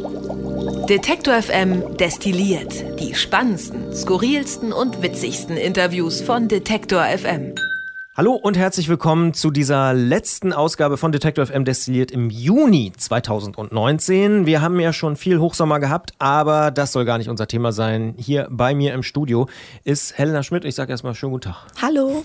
Detektor FM destilliert die spannendsten, skurrilsten und witzigsten Interviews von Detektor FM. Hallo und herzlich willkommen zu dieser letzten Ausgabe von Detective FM destilliert im Juni 2019. Wir haben ja schon viel Hochsommer gehabt, aber das soll gar nicht unser Thema sein. Hier bei mir im Studio ist Helena Schmidt. Ich sage erstmal schönen guten Tag. Hallo.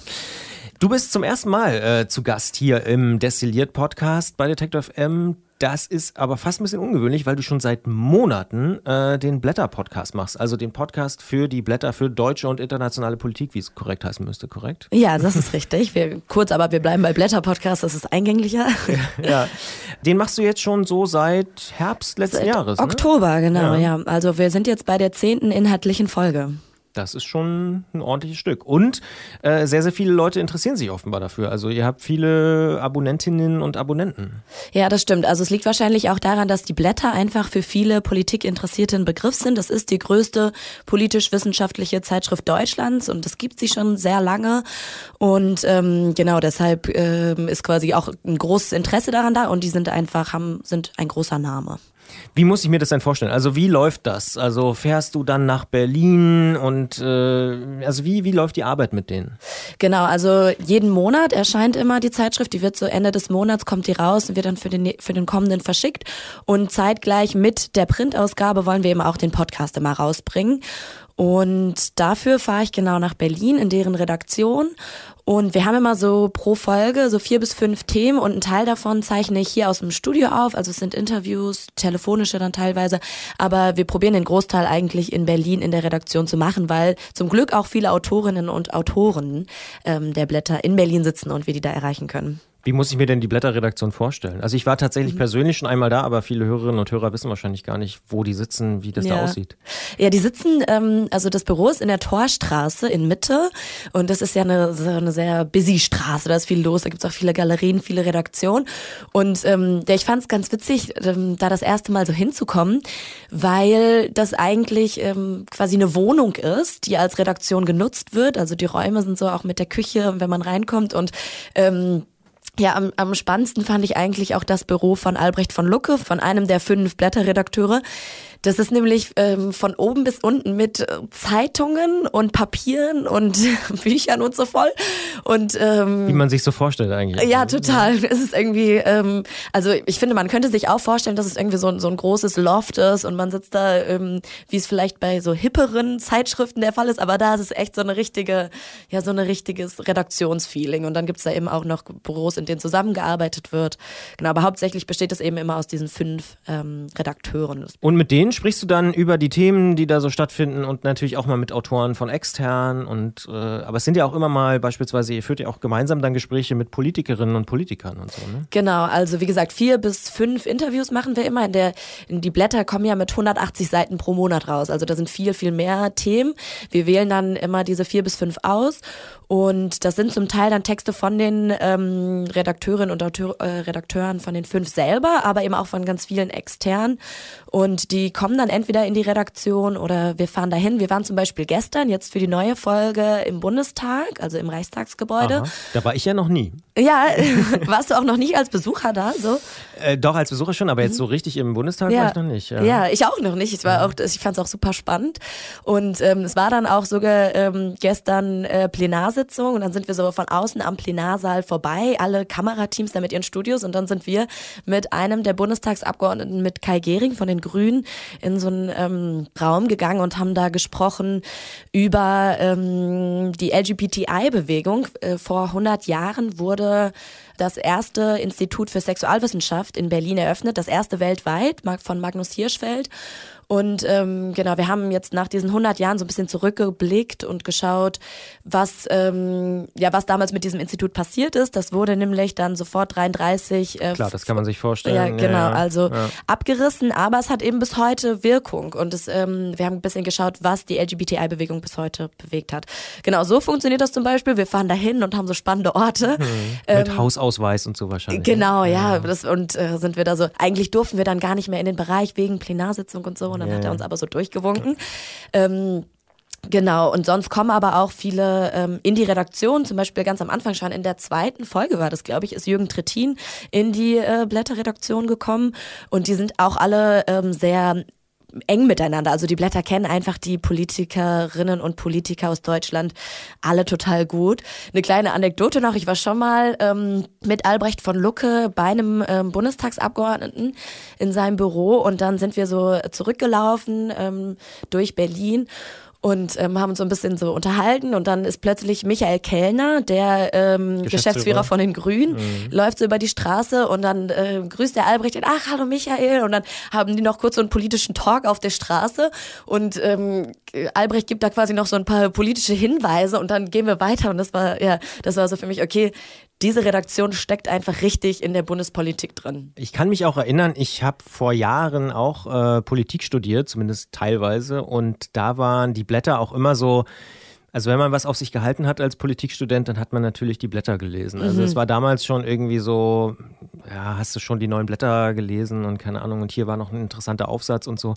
Du bist zum ersten Mal äh, zu Gast hier im Destilliert Podcast bei Detective FM. Das ist aber fast ein bisschen ungewöhnlich, weil du schon seit Monaten äh, den Blätter-Podcast machst. Also den Podcast für die Blätter für deutsche und internationale Politik, wie es korrekt heißen müsste, korrekt? Ja, das ist richtig. Wir, kurz, aber wir bleiben bei Blätter-Podcast, das ist eingänglicher. Ja, ja, Den machst du jetzt schon so seit Herbst letzten seit Jahres. Oktober, ne? genau, ja. ja. Also wir sind jetzt bei der zehnten inhaltlichen Folge. Das ist schon ein ordentliches Stück. Und äh, sehr, sehr viele Leute interessieren sich offenbar dafür. Also ihr habt viele Abonnentinnen und Abonnenten. Ja, das stimmt. Also es liegt wahrscheinlich auch daran, dass die Blätter einfach für viele Politikinteressierte ein Begriff sind. Das ist die größte politisch-wissenschaftliche Zeitschrift Deutschlands und das gibt sie schon sehr lange. Und ähm, genau deshalb ähm, ist quasi auch ein großes Interesse daran da und die sind einfach, haben, sind ein großer Name. Wie muss ich mir das denn vorstellen? Also wie läuft das? Also fährst du dann nach Berlin und äh, also wie, wie läuft die Arbeit mit denen? Genau, also jeden Monat erscheint immer die Zeitschrift, die wird so Ende des Monats, kommt die raus und wird dann für den, für den kommenden verschickt. Und zeitgleich mit der Printausgabe wollen wir eben auch den Podcast immer rausbringen. Und dafür fahre ich genau nach Berlin in deren Redaktion. Und wir haben immer so pro Folge so vier bis fünf Themen und einen Teil davon zeichne ich hier aus dem Studio auf. Also es sind Interviews, telefonische dann teilweise. Aber wir probieren den Großteil eigentlich in Berlin in der Redaktion zu machen, weil zum Glück auch viele Autorinnen und Autoren ähm, der Blätter in Berlin sitzen und wir die da erreichen können. Wie muss ich mir denn die Blätterredaktion vorstellen? Also ich war tatsächlich mhm. persönlich schon einmal da, aber viele Hörerinnen und Hörer wissen wahrscheinlich gar nicht, wo die sitzen, wie das ja. da aussieht. Ja, die sitzen, ähm, also das Büro ist in der Torstraße in Mitte und das ist ja eine, so eine sehr busy Straße, da ist viel los, da gibt es auch viele Galerien, viele Redaktionen und ähm, ich fand es ganz witzig, ähm, da das erste Mal so hinzukommen, weil das eigentlich ähm, quasi eine Wohnung ist, die als Redaktion genutzt wird, also die Räume sind so auch mit der Küche, wenn man reinkommt und ähm, ja, am, am spannendsten fand ich eigentlich auch das Büro von Albrecht von Lucke, von einem der fünf Blätterredakteure, das ist nämlich ähm, von oben bis unten mit äh, Zeitungen und Papieren und Büchern und so voll. Und ähm, wie man sich so vorstellt eigentlich. Ja, total. Es ist irgendwie, ähm, also ich finde, man könnte sich auch vorstellen, dass es irgendwie so, so ein großes Loft ist und man sitzt da, ähm, wie es vielleicht bei so hipperen Zeitschriften der Fall ist, aber da ist es echt so eine richtige, ja, so ein richtiges Redaktionsfeeling. Und dann gibt's da eben auch noch Büros, in denen zusammengearbeitet wird. Genau, aber hauptsächlich besteht es eben immer aus diesen fünf ähm, Redakteuren. Und mit denen sprichst du dann über die Themen, die da so stattfinden und natürlich auch mal mit Autoren von extern und äh, aber es sind ja auch immer mal beispielsweise, ihr führt ja auch gemeinsam dann Gespräche mit Politikerinnen und Politikern und so, ne? Genau, also wie gesagt, vier bis fünf Interviews machen wir immer. In der, in die Blätter kommen ja mit 180 Seiten pro Monat raus. Also da sind viel, viel mehr Themen. Wir wählen dann immer diese vier bis fünf aus und das sind zum Teil dann Texte von den ähm, Redakteurinnen und Auteur, äh, Redakteuren von den fünf selber, aber eben auch von ganz vielen externen. Und die kommen dann entweder in die Redaktion oder wir fahren dahin. Wir waren zum Beispiel gestern jetzt für die neue Folge im Bundestag, also im Reichstagsgebäude. Aha, da war ich ja noch nie. Ja, warst du auch noch nicht als Besucher da? So? Äh, doch, als Besucher schon, aber jetzt so richtig im Bundestag ja. war ich noch nicht. Ja, ja ich auch noch nicht. Ich, war auch, ich fand es auch super spannend. Und ähm, es war dann auch sogar ähm, gestern äh, Plenarsitzung und dann sind wir so von außen am Plenarsaal vorbei, alle Kamerateams da mit ihren Studios und dann sind wir mit einem der Bundestagsabgeordneten, mit Kai Gehring von den Grünen, in so einen ähm, Raum gegangen und haben da gesprochen über ähm, die LGBTI-Bewegung. Äh, vor 100 Jahren wurde das erste Institut für Sexualwissenschaft in Berlin eröffnet, das erste weltweit von Magnus Hirschfeld. Und ähm, genau, wir haben jetzt nach diesen 100 Jahren so ein bisschen zurückgeblickt und geschaut, was ähm, ja was damals mit diesem Institut passiert ist. Das wurde nämlich dann sofort 33. Äh, Klar, das kann man sich vorstellen. Ja, genau, ja, ja. also ja. abgerissen, aber es hat eben bis heute Wirkung. Und es, ähm, wir haben ein bisschen geschaut, was die LGBTI-Bewegung bis heute bewegt hat. Genau, so funktioniert das zum Beispiel. Wir fahren dahin und haben so spannende Orte. Hm. Mit Hausausweis und so wahrscheinlich. Genau, ja. Das, und äh, sind wir da so. Eigentlich durften wir dann gar nicht mehr in den Bereich wegen Plenarsitzung und so und dann ja, hat er uns aber so durchgewunken. Ähm, Genau, und sonst kommen aber auch viele ähm, in die Redaktion, zum Beispiel ganz am Anfang schon in der zweiten Folge war das, glaube ich, ist Jürgen Trittin in die äh, Blätterredaktion gekommen und die sind auch alle ähm, sehr eng miteinander. Also die Blätter kennen einfach die Politikerinnen und Politiker aus Deutschland alle total gut. Eine kleine Anekdote noch, ich war schon mal ähm, mit Albrecht von Lucke bei einem ähm, Bundestagsabgeordneten in seinem Büro und dann sind wir so zurückgelaufen ähm, durch Berlin und ähm, haben uns so ein bisschen so unterhalten und dann ist plötzlich Michael Kellner, der ähm, Geschäftsführer. Geschäftsführer. von den Grünen, mhm. läuft so über die Straße und dann äh, grüßt der Albrecht, ach hallo Michael und dann haben die noch kurz so einen politischen Talk auf der Straße und ähm, Albrecht gibt da quasi noch so ein paar politische Hinweise und dann gehen wir weiter und das war ja, das war so für mich okay, diese Redaktion steckt einfach richtig in der Bundespolitik drin. Ich kann mich auch erinnern, ich habe vor Jahren auch äh, Politik studiert, zumindest teilweise, und da waren die Blätter auch immer so also wenn man was auf sich gehalten hat als Politikstudent, dann hat man natürlich die Blätter gelesen. Also es mhm. war damals schon irgendwie so, ja, hast du schon die neuen Blätter gelesen und keine Ahnung. Und hier war noch ein interessanter Aufsatz und so.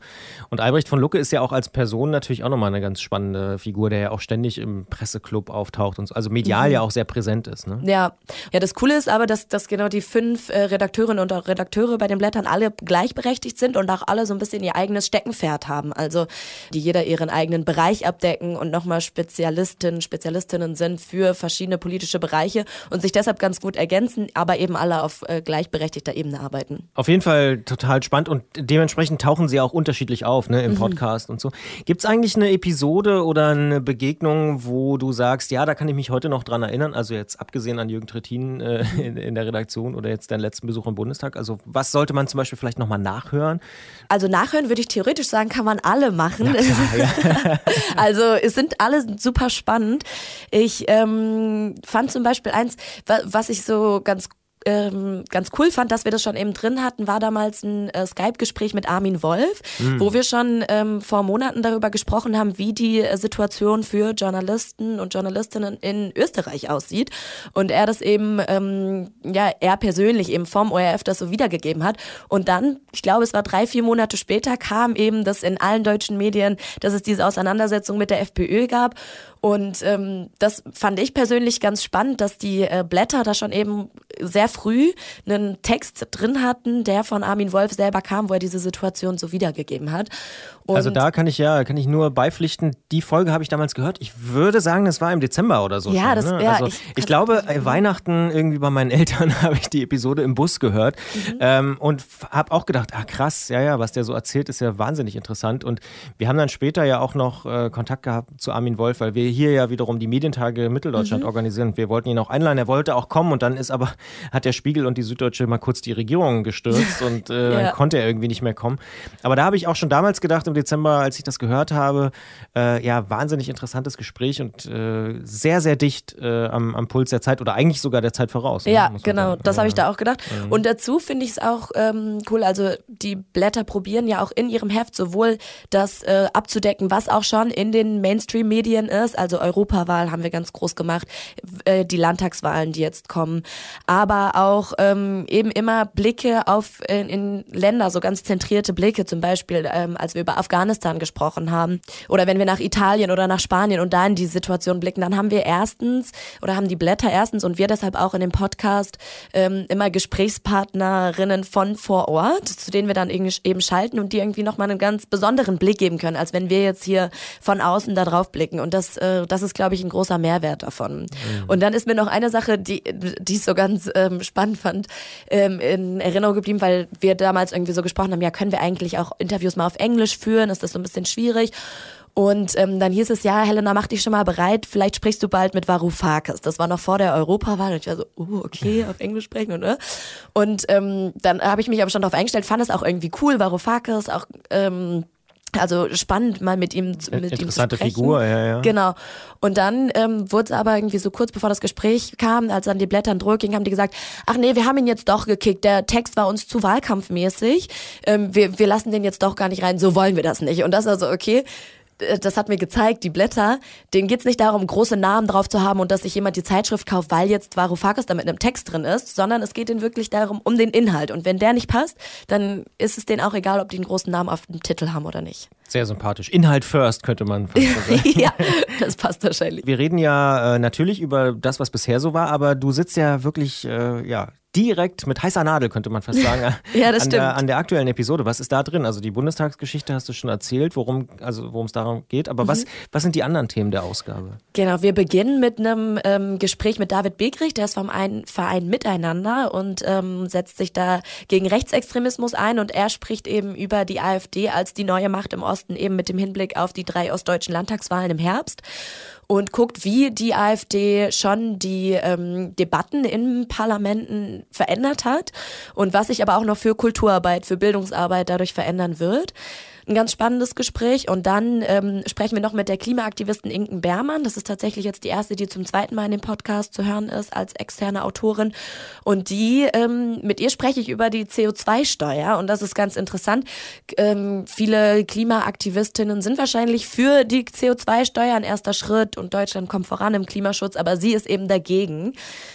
Und Albrecht von Lucke ist ja auch als Person natürlich auch nochmal eine ganz spannende Figur, der ja auch ständig im Presseclub auftaucht und so. Also medial mhm. ja auch sehr präsent ist. Ne? Ja. ja, das Coole ist aber, dass, dass genau die fünf äh, Redakteurinnen und Redakteure bei den Blättern alle gleichberechtigt sind und auch alle so ein bisschen ihr eigenes Steckenpferd haben. Also die jeder ihren eigenen Bereich abdecken und nochmal speziell Spezialistinnen, Spezialistinnen sind für verschiedene politische Bereiche und sich deshalb ganz gut ergänzen, aber eben alle auf äh, gleichberechtigter Ebene arbeiten. Auf jeden Fall total spannend und dementsprechend tauchen sie auch unterschiedlich auf ne, im mhm. Podcast mhm. und so. Gibt es eigentlich eine Episode oder eine Begegnung, wo du sagst, ja, da kann ich mich heute noch dran erinnern, also jetzt abgesehen an Jürgen Trittin äh, in, in, der Redaktion oder jetzt deinen letzten Besuch im Bundestag, also was sollte man zum Beispiel vielleicht nochmal nachhören? Also nachhören würde ich theoretisch sagen, kann man alle machen. Klar, ja. also es sind alle super super spannend. Ich ähm, fand zum Beispiel eins, was ich so ganz ähm, ganz cool fand, dass wir das schon eben drin hatten, war damals ein äh, Skype-Gespräch mit Armin Wolf, mhm. wo wir schon ähm, vor Monaten darüber gesprochen haben, wie die äh, Situation für Journalisten und Journalistinnen in Österreich aussieht. Und er das eben, ähm, ja, er persönlich eben vom ORF das so wiedergegeben hat. Und dann, ich glaube, es war drei, vier Monate später, kam eben das in allen deutschen Medien, dass es diese Auseinandersetzung mit der FPÖ gab. Und ähm, das fand ich persönlich ganz spannend, dass die äh, Blätter da schon eben sehr früh einen Text drin hatten, der von Armin Wolf selber kam, wo er diese Situation so wiedergegeben hat. Und also da kann ich ja, kann ich nur beipflichten, die Folge habe ich damals gehört. Ich würde sagen, das war im Dezember oder so. Ja, schon, das ne? ja, also, ich, ich glaube, Weihnachten irgendwie bei meinen Eltern habe ich die Episode im Bus gehört mhm. ähm, und habe auch gedacht, ah krass, ja, ja, was der so erzählt, ist ja wahnsinnig interessant. Und wir haben dann später ja auch noch äh, Kontakt gehabt zu Armin Wolf, weil wir hier ja wiederum die Medientage Mitteldeutschland mhm. organisieren. Wir wollten ihn auch einladen, er wollte auch kommen und dann ist aber, hat der Spiegel und die Süddeutsche mal kurz die Regierung gestürzt und äh, ja. dann konnte er irgendwie nicht mehr kommen. Aber da habe ich auch schon damals gedacht, im Dezember, als ich das gehört habe, äh, ja, wahnsinnig interessantes Gespräch und äh, sehr, sehr dicht äh, am, am, Puls der Zeit oder eigentlich sogar der Zeit voraus. Ne, ja, genau, sagen. das habe ich da auch gedacht. Mhm. Und dazu finde ich es auch ähm, cool, also die Blätter probieren ja auch in ihrem Heft sowohl das äh, abzudecken, was auch schon in den Mainstream-Medien ist, also Europawahl haben wir ganz groß gemacht, äh, die Landtagswahlen, die jetzt kommen, aber auch ähm, eben immer Blicke auf in, in, Länder, so ganz zentrierte Blicke, zum Beispiel ähm, als wir über Afghanistan gesprochen haben oder wenn wir nach Italien oder nach Spanien und da in die Situation blicken, dann haben wir erstens oder haben die Blätter erstens und wir deshalb auch in dem Podcast ähm, immer Gesprächspartnerinnen von vor Ort, zu denen wir dann eben schalten und die irgendwie nochmal einen ganz besonderen Blick geben können, als wenn wir jetzt hier von außen da drauf blicken und das, äh, das ist glaube ich ein großer Mehrwert davon. Mhm. Und dann ist mir noch eine Sache, die, die ich so ganz ähm, spannend fand, ähm, in Erinnerung geblieben, weil wir damals irgendwie so gesprochen haben, ja, können wir eigentlich auch Interviews mal auf Englisch führen? Ist das so ein bisschen schwierig? Und ähm, dann hieß es, ja, Helena, mach dich schon mal bereit, vielleicht sprichst du bald mit Varoufakis. Das war noch vor der Europawahl und ich war so, uh, okay, auf Englisch sprechen und ne? Und ähm, dann habe ich mich aber schon darauf eingestellt, fand es auch irgendwie cool, Varoufakis, auch ähm, also spannend, mal mit ihm, mit Interessante ihm zu sprechen. Figur, ja, ja. Genau. Und dann ähm, wurde es aber irgendwie so kurz bevor das Gespräch kam, als dann die Blätter in Druck gingen, haben die gesagt, ach nee, wir haben ihn jetzt doch gekickt. Der Text war uns zu wahlkampfmäßig. Ähm, wir, wir lassen den jetzt doch gar nicht rein. So wollen wir das nicht. Und das also okay das hat mir gezeigt, die Blätter, denen geht es nicht darum, große Namen drauf zu haben und dass sich jemand die Zeitschrift kauft, weil jetzt Varoufakis da mit einem Text drin ist, sondern es geht ihnen wirklich darum, um den Inhalt. Und wenn der nicht passt, dann ist es denen auch egal, ob die einen großen Namen auf dem Titel haben oder nicht. Sehr sympathisch. Inhalt first, könnte man fast sagen. ja, das passt wahrscheinlich. Wir reden ja äh, natürlich über das, was bisher so war, aber du sitzt ja wirklich äh, ja, direkt mit heißer Nadel, könnte man fast sagen, ja, das an, stimmt. der, an der aktuellen Episode. Was ist da drin? Also die Bundestagsgeschichte hast du schon erzählt, worum also worum es darum geht. Aber mhm. was, was sind die anderen Themen der Ausgabe? Genau, wir beginnen mit einem ähm, Gespräch mit David Begrich, der ist vom ein Verein Miteinander und ähm, setzt sich da gegen Rechtsextremismus ein und er spricht eben über die AfD als die neue Macht im Osten, eben mit dem Hinblick auf die drei ostdeutschen Landtagswahlen im Herbst und guckt, wie die AfD schon die ähm, Debatten in Parlamenten verändert hat und was sich aber auch noch für Kulturarbeit, für Bildungsarbeit dadurch verändern wird ein ganz spannendes Gespräch. Und dann ähm, sprechen wir noch mit der Klimaaktivistin Inken Bermann. Das ist tatsächlich jetzt die erste, die zum zweiten Mal in dem Podcast zu hören ist als externe Autorin. Und die, ähm, mit ihr spreche ich über die CO2-Steuer. Und das ist ganz interessant. Ähm, viele Klimaaktivistinnen sind wahrscheinlich für die CO2-Steuer ein erster Schritt und Deutschland kommt voran im Klimaschutz, aber sie ist eben dagegen,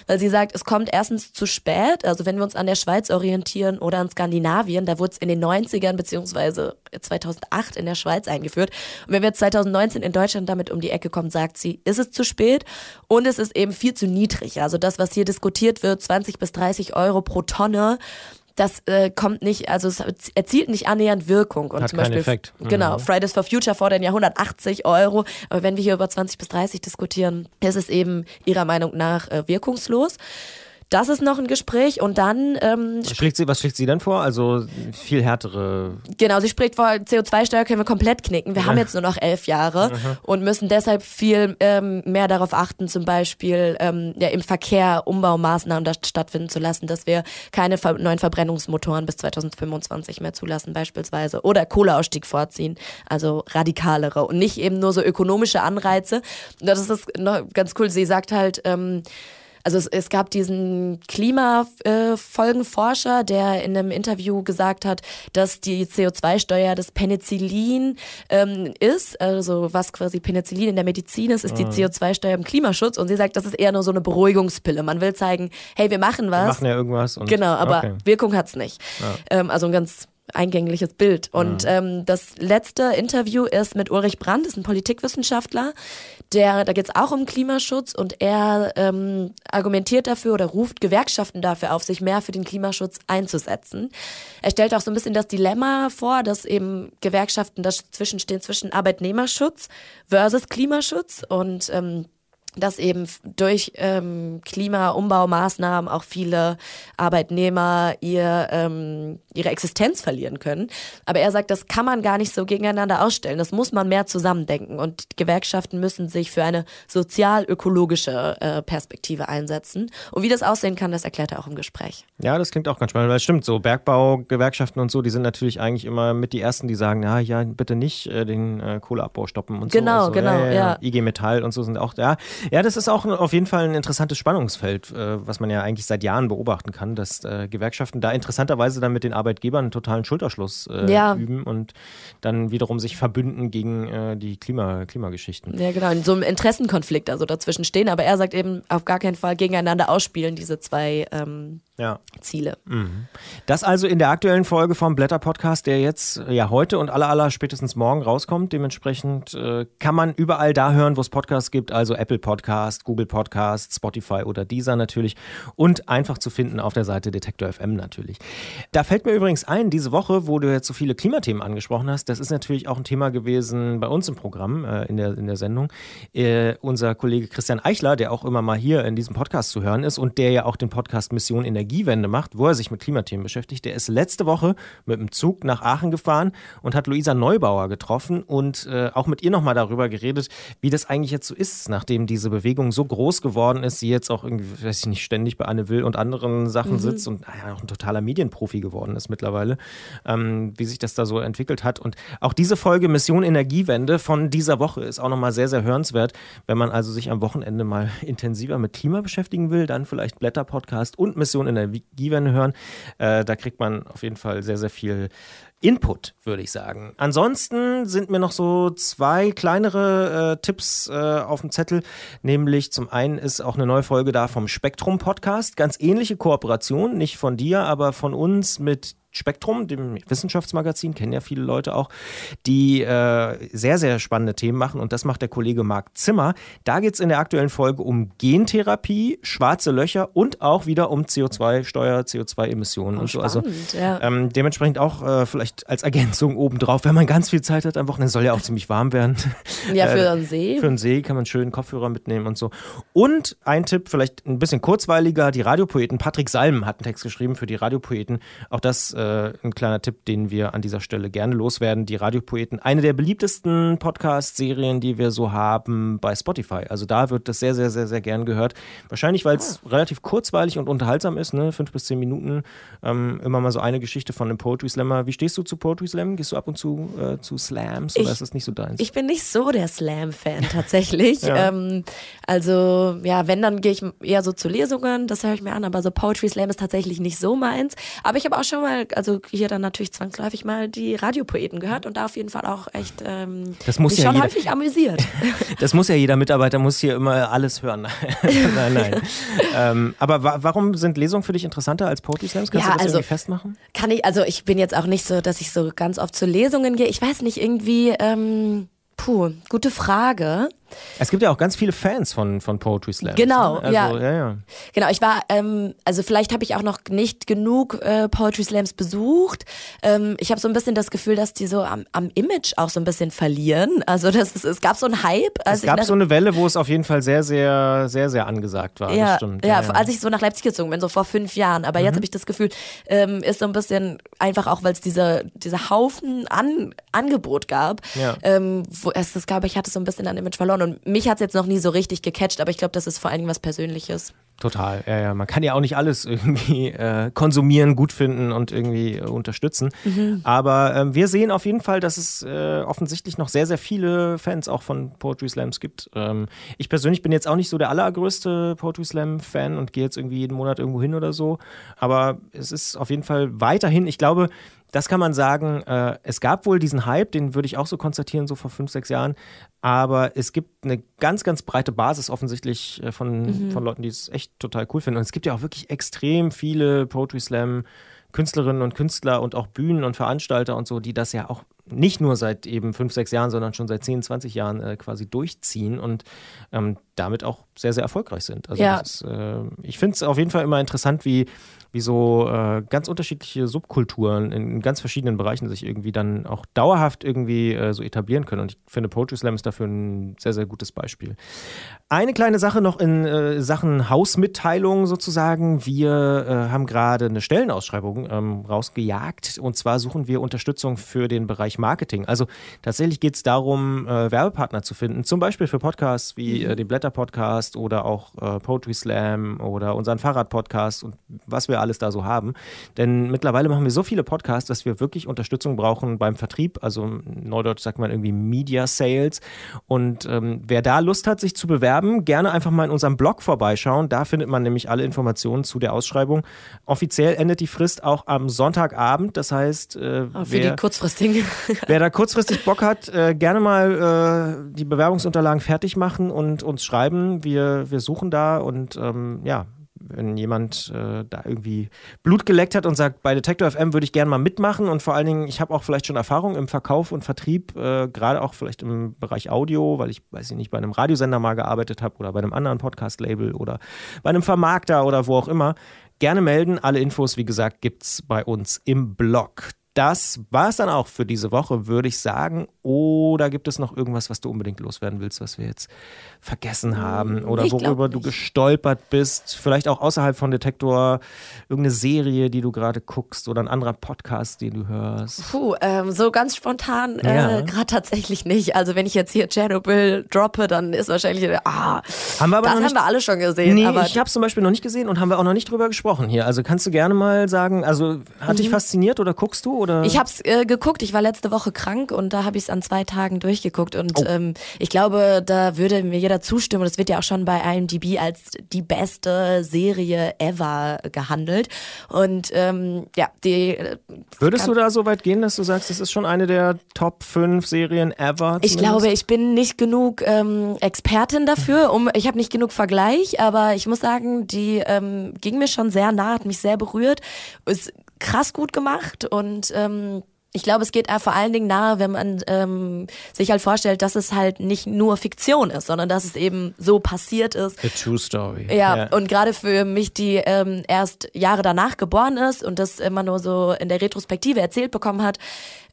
weil sie sagt, es kommt erstens zu spät. Also wenn wir uns an der Schweiz orientieren oder an Skandinavien, da wurde es in den 90ern beziehungsweise 2000 2008 in der Schweiz eingeführt. Und wenn wir jetzt 2019 in Deutschland damit um die Ecke kommen, sagt sie, ist es zu spät und es ist eben viel zu niedrig. Also das, was hier diskutiert wird, 20 bis 30 Euro pro Tonne, das äh, kommt nicht, also es erzielt nicht annähernd Wirkung. Und Hat zum Beispiel, Effekt. Mhm. Genau, Fridays for Future fordern ja 180 Euro, aber wenn wir hier über 20 bis 30 diskutieren, ist es eben ihrer Meinung nach äh, wirkungslos. Das ist noch ein Gespräch und dann. Ähm, was, schlägt sie, was schlägt sie denn vor? Also viel härtere. Genau, sie spricht vor, CO2-Steuer können wir komplett knicken. Wir ja. haben jetzt nur noch elf Jahre mhm. und müssen deshalb viel ähm, mehr darauf achten, zum Beispiel ähm, ja, im Verkehr Umbaumaßnahmen stattfinden zu lassen, dass wir keine ver neuen Verbrennungsmotoren bis 2025 mehr zulassen, beispielsweise. Oder Kohleausstieg vorziehen, also radikalere und nicht eben nur so ökonomische Anreize. Das ist ganz cool. Sie sagt halt, ähm, also es, es gab diesen Klimafolgenforscher, äh, der in einem Interview gesagt hat, dass die CO2-Steuer das Penicillin ähm, ist, also was quasi Penicillin in der Medizin ist, ist die mhm. CO2-Steuer im Klimaschutz. Und sie sagt, das ist eher nur so eine Beruhigungspille. Man will zeigen, hey, wir machen was. Wir machen ja irgendwas. genau, aber okay. Wirkung hat's nicht. Ja. Ähm, also ein ganz eingängliches Bild. Und ja. ähm, das letzte Interview ist mit Ulrich Brandt, ist ein Politikwissenschaftler, der, da geht es auch um Klimaschutz und er ähm, argumentiert dafür oder ruft Gewerkschaften dafür auf, sich mehr für den Klimaschutz einzusetzen. Er stellt auch so ein bisschen das Dilemma vor, dass eben Gewerkschaften dazwischen stehen zwischen Arbeitnehmerschutz versus Klimaschutz und ähm, dass eben durch ähm, Klimaumbaumaßnahmen auch viele Arbeitnehmer ihr, ähm, ihre Existenz verlieren können. Aber er sagt, das kann man gar nicht so gegeneinander ausstellen. Das muss man mehr zusammendenken. Und Gewerkschaften müssen sich für eine sozial-ökologische äh, Perspektive einsetzen. Und wie das aussehen kann, das erklärt er auch im Gespräch. Ja, das klingt auch ganz spannend, weil es stimmt, so Bergbaugewerkschaften und so, die sind natürlich eigentlich immer mit die Ersten, die sagen, ja, ja, bitte nicht äh, den äh, Kohleabbau stoppen und genau, so. Genau, genau, ja, ja. IG Metall und so sind auch da. Ja, das ist auch auf jeden Fall ein interessantes Spannungsfeld, äh, was man ja eigentlich seit Jahren beobachten kann, dass äh, Gewerkschaften da interessanterweise dann mit den Arbeitgebern einen totalen Schulterschluss äh, ja. üben und dann wiederum sich verbünden gegen die Klima Klimageschichten. Ja, genau, in so einem Interessenkonflikt also dazwischen stehen, aber er sagt eben auf gar keinen Fall gegeneinander ausspielen, diese zwei ähm, ja. Ziele. Mhm. Das also in der aktuellen Folge vom Blätter Podcast, der jetzt ja heute und aller aller spätestens morgen rauskommt. Dementsprechend äh, kann man überall da hören, wo es Podcasts gibt, also Apple Podcast, Google Podcast, Spotify oder Deezer natürlich und einfach zu finden auf der Seite Detektor FM natürlich. Da fällt mir übrigens ein, diese Woche, wo du jetzt so viele Klimathemen angesprochen hast, das ist natürlich auch ein Thema gewesen bei uns im Programm, äh, in, der, in der Sendung. Äh, unser Kollege Christian Eichler, der auch immer mal hier in diesem Podcast zu hören ist und der ja auch den Podcast Mission Energiewende macht, wo er sich mit Klimathemen beschäftigt, der ist letzte Woche mit dem Zug nach Aachen gefahren und hat Luisa Neubauer getroffen und äh, auch mit ihr nochmal darüber geredet, wie das eigentlich jetzt so ist, nachdem diese Bewegung so groß geworden ist, sie jetzt auch irgendwie, weiß ich nicht, ständig bei Anne Will und anderen Sachen mhm. sitzt und ja, auch ein totaler Medienprofi geworden ist mittlerweile, ähm, wie sich das da so entwickelt hat. Und auch diese Folge Mission Energiewende von dieser Woche ist auch nochmal sehr, sehr hörenswert. Wenn man also sich am Wochenende mal intensiver mit Klima beschäftigen will, dann vielleicht Blätter-Podcast und Mission Energiewende hören. Äh, da kriegt man auf jeden Fall sehr, sehr viel Input, würde ich sagen. Ansonsten sind mir noch so zwei kleinere äh, Tipps äh, auf dem Zettel. Nämlich zum einen ist auch eine neue Folge da vom Spektrum Podcast. Ganz ähnliche Kooperation, nicht von dir, aber von uns mit Spektrum, dem Wissenschaftsmagazin, kennen ja viele Leute auch, die äh, sehr, sehr spannende Themen machen. Und das macht der Kollege Marc Zimmer. Da geht es in der aktuellen Folge um Gentherapie, schwarze Löcher und auch wieder um CO2-Steuer, CO2-Emissionen oh, und so. Also ja. ähm, dementsprechend auch äh, vielleicht als Ergänzung obendrauf, wenn man ganz viel Zeit hat am Wochenende, soll ja auch ziemlich warm werden. Ja, für einen See. Für einen See kann man schön Kopfhörer mitnehmen und so. Und ein Tipp, vielleicht ein bisschen kurzweiliger, die Radiopoeten. Patrick Salm hat einen Text geschrieben für die Radiopoeten. Auch das äh, ein kleiner Tipp, den wir an dieser Stelle gerne loswerden. Die Radiopoeten, eine der beliebtesten Podcast-Serien, die wir so haben bei Spotify. Also da wird das sehr, sehr, sehr, sehr gern gehört. Wahrscheinlich, weil es ah. relativ kurzweilig und unterhaltsam ist, ne? fünf bis zehn Minuten. Ähm, immer mal so eine Geschichte von einem Poetry Slammer. Wie stehst du zu Poetry Slam? Gehst du ab und zu äh, zu Slams oder ich, ist das nicht so deins? Ich bin nicht so der Slam-Fan tatsächlich. ja. ähm, also ja, wenn, dann gehe ich eher so zu Lesungen, das höre ich mir an, aber so Poetry Slam ist tatsächlich nicht so meins. Aber ich habe auch schon mal, also hier dann natürlich zwangsläufig mal die Radiopoeten gehört und da auf jeden Fall auch echt ähm, das muss ja schon jeder, häufig amüsiert. das muss ja jeder Mitarbeiter, muss hier immer alles hören. nein, nein. ähm, aber wa warum sind Lesungen für dich interessanter als Poetry Slams? Kannst ja, du das also, irgendwie festmachen? Kann ich, also ich bin jetzt auch nicht so, dass ich so ganz oft zu Lesungen gehe. Ich weiß nicht, irgendwie, ähm, puh, gute Frage. Es gibt ja auch ganz viele Fans von, von Poetry Slam. Genau, ne? also, ja. ja. ja. Genau, ich war, ähm, also vielleicht habe ich auch noch nicht genug äh, Poetry Slams besucht. Ähm, ich habe so ein bisschen das Gefühl, dass die so am, am Image auch so ein bisschen verlieren. Also das ist, es gab so einen Hype. es gab so eine Welle, wo es auf jeden Fall sehr, sehr, sehr, sehr angesagt war. Ja, stimmt. Ja, ja, als ich so nach Leipzig gezogen bin, so vor fünf Jahren. Aber mhm. jetzt habe ich das Gefühl, ähm, ist so ein bisschen einfach auch, weil es diese, diese Haufen an Angebot gab. Ja. Ähm, wo es, das glaube ich, hatte so ein bisschen an Image verloren. Und mich hat es jetzt noch nie so richtig gecatcht, aber ich glaube, das ist vor allem was Persönliches. Total, ja, ja. Man kann ja auch nicht alles irgendwie äh, konsumieren, gut finden und irgendwie äh, unterstützen. Mhm. Aber ähm, wir sehen auf jeden Fall, dass es äh, offensichtlich noch sehr, sehr viele Fans auch von Poetry Slams gibt. Ähm, ich persönlich bin jetzt auch nicht so der allergrößte Poetry Slam-Fan und gehe jetzt irgendwie jeden Monat irgendwo hin oder so. Aber es ist auf jeden Fall weiterhin, ich glaube, das kann man sagen. Äh, es gab wohl diesen Hype, den würde ich auch so konstatieren, so vor fünf, sechs Jahren. Aber es gibt eine ganz, ganz breite Basis offensichtlich äh, von, mhm. von Leuten, die es echt total cool finden. Und es gibt ja auch wirklich extrem viele Poetry Slam Künstlerinnen und Künstler und auch Bühnen und Veranstalter und so, die das ja auch nicht nur seit eben fünf, sechs Jahren, sondern schon seit 10, 20 Jahren äh, quasi durchziehen und ähm, damit auch sehr, sehr erfolgreich sind. Also ja. ist, äh, ich finde es auf jeden Fall immer interessant, wie wie so äh, ganz unterschiedliche Subkulturen in, ganz verschiedenen Bereichen sich irgendwie dann auch dauerhaft irgendwie äh, so etablieren können. Und ich finde, Poetry Slam ist dafür ein sehr, sehr gutes Beispiel. Eine kleine Sache noch in äh, Sachen Hausmitteilung sozusagen. Wir äh, haben gerade eine Stellenausschreibung ähm, rausgejagt und zwar suchen wir Unterstützung für den Bereich Marketing. Also tatsächlich geht es darum, äh, Werbepartner zu finden, zum Beispiel für Podcasts wie äh, den Blätter-Podcast oder auch Poetry Slam oder unseren Fahrrad-Podcast und was wir alles da so haben. Denn mittlerweile machen wir so viele Podcasts, dass wir wirklich Unterstützung brauchen beim Vertrieb. Also neudeutsch sagt man irgendwie Media Sales. Und ähm, wer da Lust hat, sich zu bewerben, gerne einfach mal in unserem Blog vorbeischauen. Da findet man nämlich alle Informationen zu der Ausschreibung. Offiziell endet die Frist auch am Sonntagabend. Das heißt, äh, wer, wer da kurzfristig Bock hat, äh, gerne mal äh, die Bewerbungsunterlagen fertig machen und uns schreiben. Wir, wir suchen da und ähm, ja, wenn jemand äh, da irgendwie Blut geleckt hat und sagt, bei Detector FM würde ich gerne mal mitmachen und vor allen Dingen, ich habe auch vielleicht schon Erfahrung im Verkauf und Vertrieb, äh, gerade auch vielleicht im Bereich Audio, weil ich, weiß ich nicht, bei einem Radiosender mal gearbeitet habe oder bei einem anderen Podcast-Label oder bei einem Vermarkter oder wo auch immer. Gerne melden. Alle Infos, wie gesagt, gibt es bei uns im Blog das war es dann auch für diese Woche, würde ich sagen. Oder gibt es noch irgendwas, was du unbedingt loswerden willst, was wir jetzt vergessen haben? Hm, Oder worüber du gestolpert bist? Vielleicht auch außerhalb von Detektor irgendeine Serie, die du gerade guckst oder ein anderer Podcast, den du hörst? Puh, ähm, so ganz spontan äh, ja. gerade tatsächlich nicht. Also wenn ich jetzt hier Chernobyl droppe, dann ist wahrscheinlich, ah, haben wir aber das haben wir alle schon gesehen. Nee, ich habe es zum Beispiel noch nicht gesehen und haben wir auch noch nicht drüber gesprochen hier. Also kannst du gerne mal sagen, also hat mhm. dich fasziniert oder guckst du? Oder? Ich habe es äh, geguckt. Ich war letzte Woche krank und da habe ich es an zwei Tagen durchgeguckt. Und oh. ähm, ich glaube, da würde mir jeder zustimmen. Und es wird ja auch schon bei IMDb als die beste Serie ever gehandelt. Und ähm, ja, die. Äh, Würdest du da so weit gehen, dass du sagst, das ist schon eine der Top 5 Serien ever? Zumindest? Ich glaube, ich bin nicht genug ähm, Expertin dafür. Um, ich habe nicht genug Vergleich, aber ich muss sagen, die ähm, ging mir schon sehr nah, hat mich sehr berührt. Es krass gut gemacht und ähm, ich glaube, es geht vor allen Dingen nahe, wenn man ähm, sich halt vorstellt, dass es halt nicht nur Fiktion ist, sondern dass es eben so passiert ist. A true story. Ja, yeah. und gerade für mich, die ähm, erst Jahre danach geboren ist und das immer nur so in der Retrospektive erzählt bekommen hat,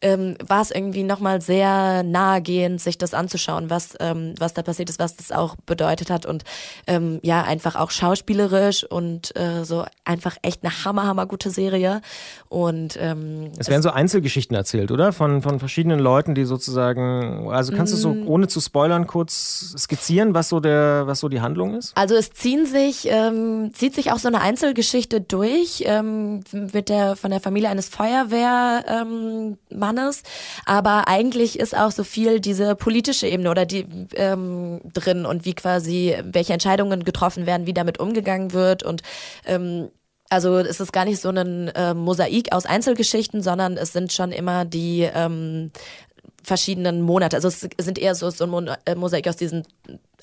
ähm, war es irgendwie nochmal sehr nahegehend, sich das anzuschauen, was, ähm, was da passiert ist, was das auch bedeutet hat und ähm, ja, einfach auch schauspielerisch und äh, so einfach echt eine hammer, hammer gute Serie und ähm, es werden so Einzelgeschichten erzählt, oder? Von, von verschiedenen Leuten, die sozusagen, also kannst du so mm. ohne zu spoilern kurz skizzieren, was so der, was so die Handlung ist? Also es ziehen sich, ähm, zieht sich auch so eine Einzelgeschichte durch ähm, mit der von der Familie eines Feuerwehrmannes ähm, Mannes. Aber eigentlich ist auch so viel diese politische Ebene oder die ähm, drin und wie quasi, welche Entscheidungen getroffen werden, wie damit umgegangen wird und ähm, also es ist gar nicht so ein äh, Mosaik aus Einzelgeschichten, sondern es sind schon immer die ähm, verschiedenen Monate. Also es sind eher so, so ein äh, Mosaik aus diesen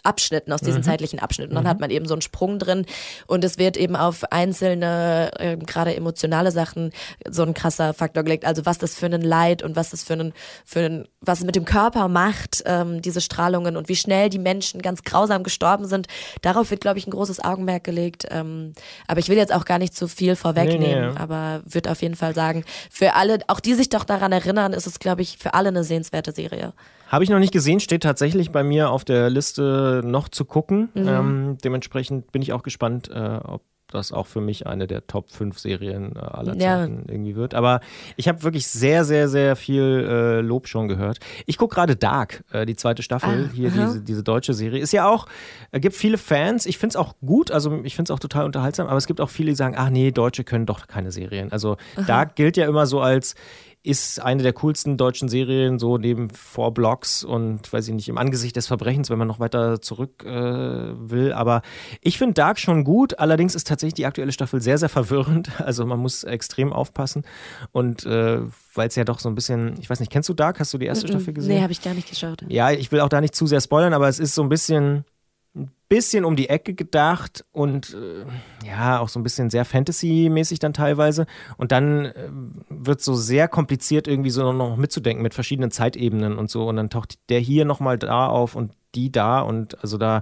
Abschnitten, aus diesen mhm. zeitlichen Abschnitten. Und dann mhm. hat man eben so einen Sprung drin und es wird eben auf einzelne, äh, gerade emotionale Sachen so ein krasser Faktor gelegt. Also was das für ein Leid und was das für ein, für ein was es mit dem Körper macht, ähm, diese Strahlungen und wie schnell die Menschen ganz grausam gestorben sind. Darauf wird, glaube ich, ein großes Augenmerk gelegt. Ähm, aber ich will jetzt auch gar nicht zu viel vorwegnehmen, nee, nee. aber würde auf jeden Fall sagen, für alle, auch die sich doch daran erinnern, ist es, glaube ich, für alle eine sehenswerte Serie. Habe ich noch nicht gesehen, steht tatsächlich bei mir auf der Liste noch zu gucken. Mhm. Ähm, dementsprechend bin ich auch gespannt, äh, ob das auch für mich eine der Top 5 Serien äh, aller ja. Zeiten irgendwie wird. Aber ich habe wirklich sehr, sehr, sehr viel äh, Lob schon gehört. Ich gucke gerade Dark, äh, die zweite Staffel, ah, hier diese, diese deutsche Serie. Ist ja auch, äh, gibt viele Fans. Ich finde es auch gut, also ich finde es auch total unterhaltsam, aber es gibt auch viele, die sagen, ach nee, Deutsche können doch keine Serien. Also aha. Dark gilt ja immer so als ist eine der coolsten deutschen Serien, so neben Four Blocks und weiß ich nicht, im Angesicht des Verbrechens, wenn man noch weiter zurück äh, will. Aber ich finde Dark schon gut, allerdings ist tatsächlich die aktuelle Staffel sehr, sehr verwirrend. Also man muss extrem aufpassen. Und äh, weil es ja doch so ein bisschen, ich weiß nicht, kennst du Dark? Hast du die erste mm -mm. Staffel gesehen? Nee, habe ich gar nicht geschaut. Ja, ich will auch da nicht zu sehr spoilern, aber es ist so ein bisschen bisschen um die Ecke gedacht und äh, ja, auch so ein bisschen sehr Fantasy-mäßig dann teilweise. Und dann äh, wird so sehr kompliziert irgendwie so noch mitzudenken mit verschiedenen Zeitebenen und so. Und dann taucht der hier nochmal da auf und die da und also da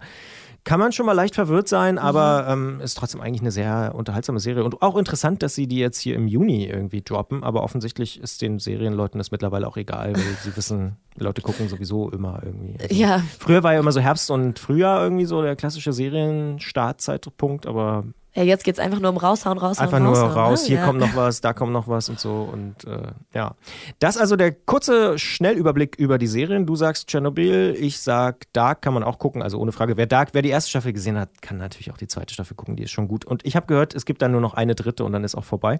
kann man schon mal leicht verwirrt sein, aber mhm. ähm, ist trotzdem eigentlich eine sehr unterhaltsame Serie. Und auch interessant, dass sie die jetzt hier im Juni irgendwie droppen, aber offensichtlich ist den Serienleuten das mittlerweile auch egal, weil sie wissen, Leute gucken sowieso immer irgendwie. Also ja. Früher war ja immer so Herbst und Frühjahr irgendwie so der klassische Serienstartzeitpunkt, aber ja, jetzt geht es einfach nur um raushauen, raushauen, Einfach nur raus, ne? hier ja. kommt noch was, da kommt noch was und so. Und äh, ja. Das also der kurze Schnellüberblick über die Serien. Du sagst Tschernobyl, ich sag Dark, kann man auch gucken. Also ohne Frage, wer Dark, wer die erste Staffel gesehen hat, kann natürlich auch die zweite Staffel gucken, die ist schon gut. Und ich habe gehört, es gibt dann nur noch eine dritte und dann ist auch vorbei.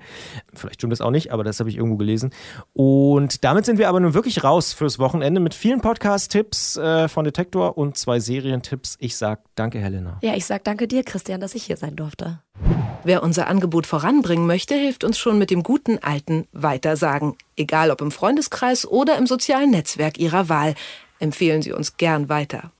Vielleicht stimmt das auch nicht, aber das habe ich irgendwo gelesen. Und damit sind wir aber nun wirklich raus fürs Wochenende mit vielen Podcast-Tipps äh, von Detektor und zwei Serientipps. Ich sag danke, Helena. Ja, ich sag danke dir, Christian, dass ich hier sein durfte. Wer unser Angebot voranbringen möchte, hilft uns schon mit dem guten alten Weitersagen. Egal ob im Freundeskreis oder im sozialen Netzwerk Ihrer Wahl. Empfehlen Sie uns gern weiter.